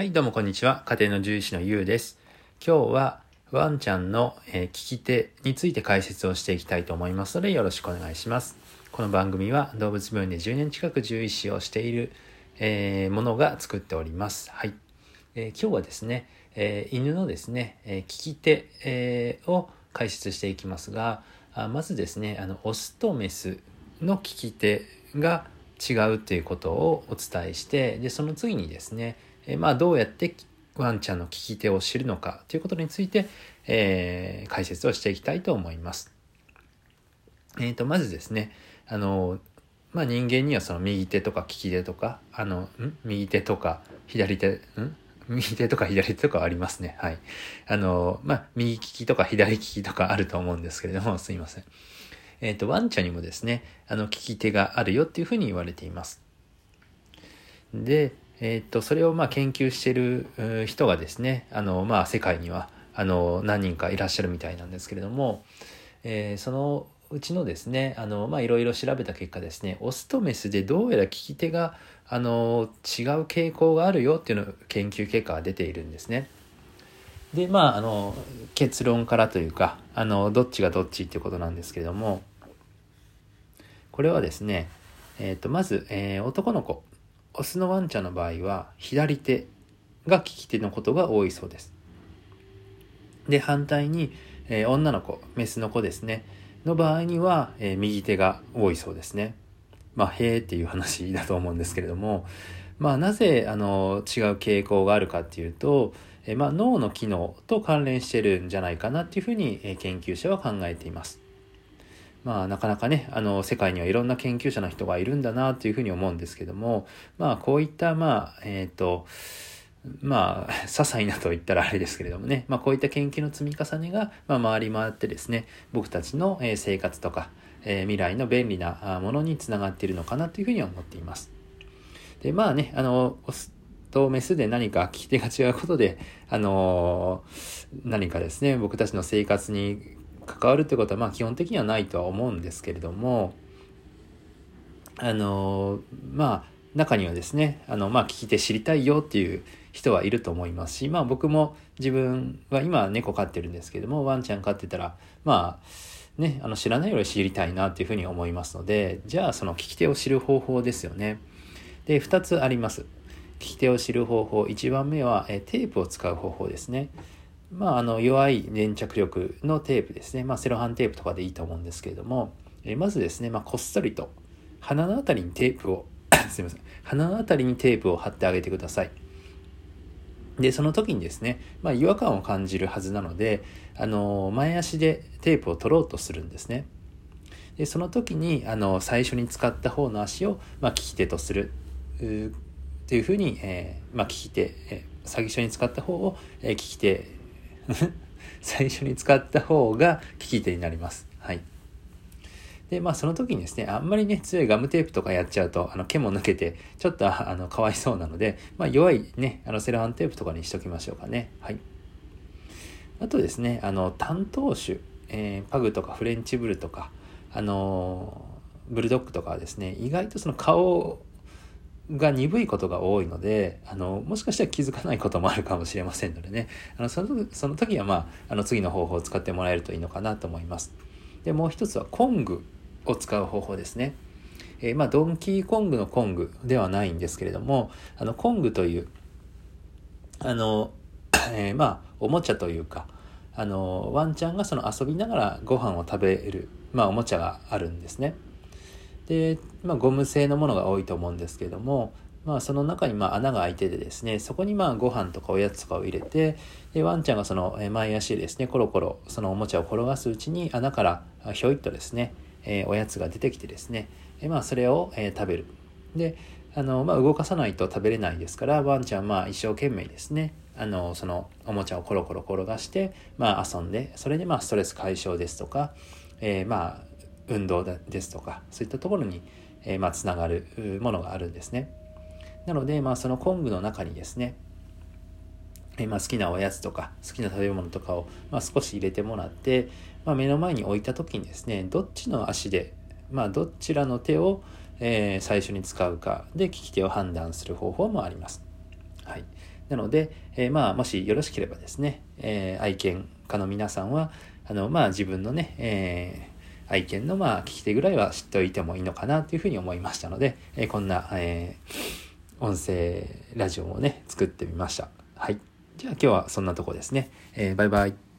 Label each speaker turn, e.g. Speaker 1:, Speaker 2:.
Speaker 1: はい、どうもこんにちは。家庭の獣医師のゆうです。今日はワンちゃんの、えー聞き手について解説をしていきたいと思いますのでよろしくお願いします。この番組は動物病院で10年近く獣医師をしている、えーものが作っております。はい。えー今日はですね、えー犬のですね、えー聞き手、えーを解説していきますが、あまずですね、あの、オスとメスの聞き手が違うということをお伝えして、で、その次にですね、えまあ、どうやってワンちゃんの聞き手を知るのかということについて、えー解説をしていきたいと思います。えー、とまずですねあの、まあ、人間にはその右手とか利き手とかあのん？右手とか左手ん？右手とか左手とかありますね。はい。あのまあ右利きとか左利きとかあると思うんですけれどもすいません。えっ、とワンちゃんにもですねあの利き手があるよっていうふうに言われています。で、えーっとそれをまあ研究してる人がですねあの、まあ、世界にはあの何人かいらっしゃるみたいなんですけれども、えーそのうちのですねあの、まあ、いろいろ調べた結果ですねオスとメスでどうやら利き手があの違う傾向があるよっていうの研究結果が出ているんですね。でまああの結論からというかあのどっちがどっちっていうことなんですけれどもこれはですね、えー、とまず、えー男の子オスのワンちゃんの場合は左手が利き手のことが多いそうです。で反対に、えー女の子メスの子ですねの場合には、えー右手が多いそうですね。まあへーっていう話だと思うんですけれどもまあなぜあの違う傾向があるかっていうと、えーまあ、脳の機能と関連してるんじゃないかなっていうふうに、えー研究者は考えています。まあなかなかねあの世界にはいろんな研究者の人がいるんだなというふうに思うんですけどもまあこういったまあえっ、とまあ些細なと言ったらあれですけれどもね、まあ、こういった研究の積み重ねが、まあ、回り回ってですね僕たちの生活とか、えー未来の便利なものにつながっているのかなというふうに思っています。でまあねあのオスとメスで何か聞き手が違うことであの何かですね僕たちの生活に関わるってことはまあ基本的にはないとは思うんですけれどもあのまあ中にはですねあのまあ聞き手知りたいよっていう人はいると思いますしまあ僕も自分は今猫飼ってるんですけどもワンちゃん飼ってたらまあねあの知らないより知りたいなっていうふうに思いますのでじゃあその聞き手を知る方法ですよね。で2つあります。聞き手を知る方法。1番目はえテープを使う方法ですね。まあ、あの弱い粘着力のテープですね、まあ、セロハンテープとかでいいと思うんですけれども、えまずですね、まあ、こっそりと鼻のあたりにテープを すいません。鼻のあたりにテープを貼ってあげてください。でその時にですね、まあ、違和感を感じるはずなのであの前足でテープを取ろうとするんですね。でその時にあの最初に使った方の足を、まあ、利き手とする。っていうふうに、えーまあ、利き手、えー最初に使った方を、えー利き手 最初に使った方が利き手になります。はい。で、まあその時にですね、あんまりね、強いガムテープとかやっちゃうと、あの毛も抜けて、ちょっとあのかわいそうなので、まあ弱いね、あのセロハンテープとかにしときましょうかね。はい。あとですね、あの担当種、えーパグとかフレンチブルとか、あのーブルドッグとかはですね、意外とその顔が鈍いことが多いのであのもしかしたら気づかないこともあるかもしれませんのでね。あのそのその時はまああの次の方法を使ってもらえるといいのかなと思います。でもう一つはコングを使う方法ですね。えーまあドンキーコングのコングではないんですけれどもあのコングというあの、えーまあおもちゃというかあのワンちゃんがその遊びながらご飯を食べる、まあ、おもちゃがあるんですね。で、まあ、ゴム製のものが多いと思うんですけども、まあ、その中にま穴が開いててですねそこにまあご飯とかおやつとかを入れてでワンちゃんがその前足ですねコロコロそのおもちゃを転がすうちに穴からひょいっとですね、えおやつが出てきてですね、えまあ、それを、え食べる。であの、まあ、動かさないと食べれないですからワンちゃんはまあ一生懸命ですねあのそのおもちゃをコロコロ転がして、まあ、遊んでそれでまあストレス解消ですとか、えーまあ運動ですとかそういったところに、えまあ、つながるものがあるんですね。なので、まあ、その昆布の中にですね、えまあ、好きなおやつとか好きな食べ物とかを、まあ、少し入れてもらって、まあ、目の前に置いた時にですねどっちの足で、まあ、どちらの手を、えー最初に使うかで利き手を判断する方法もあります。はい。なので、えー、まあ、もしよろしければですね、えー、愛犬家の皆さんは、あの、まあ、自分のね、え、愛犬のまあ聞き手ぐらいは知っておいてもいいのかなというふうに思いましたので、え、こんな、えー、音声ラジオをね、作ってみました。はい。じゃあ今日はそんなとこですね。えー、バイバイ。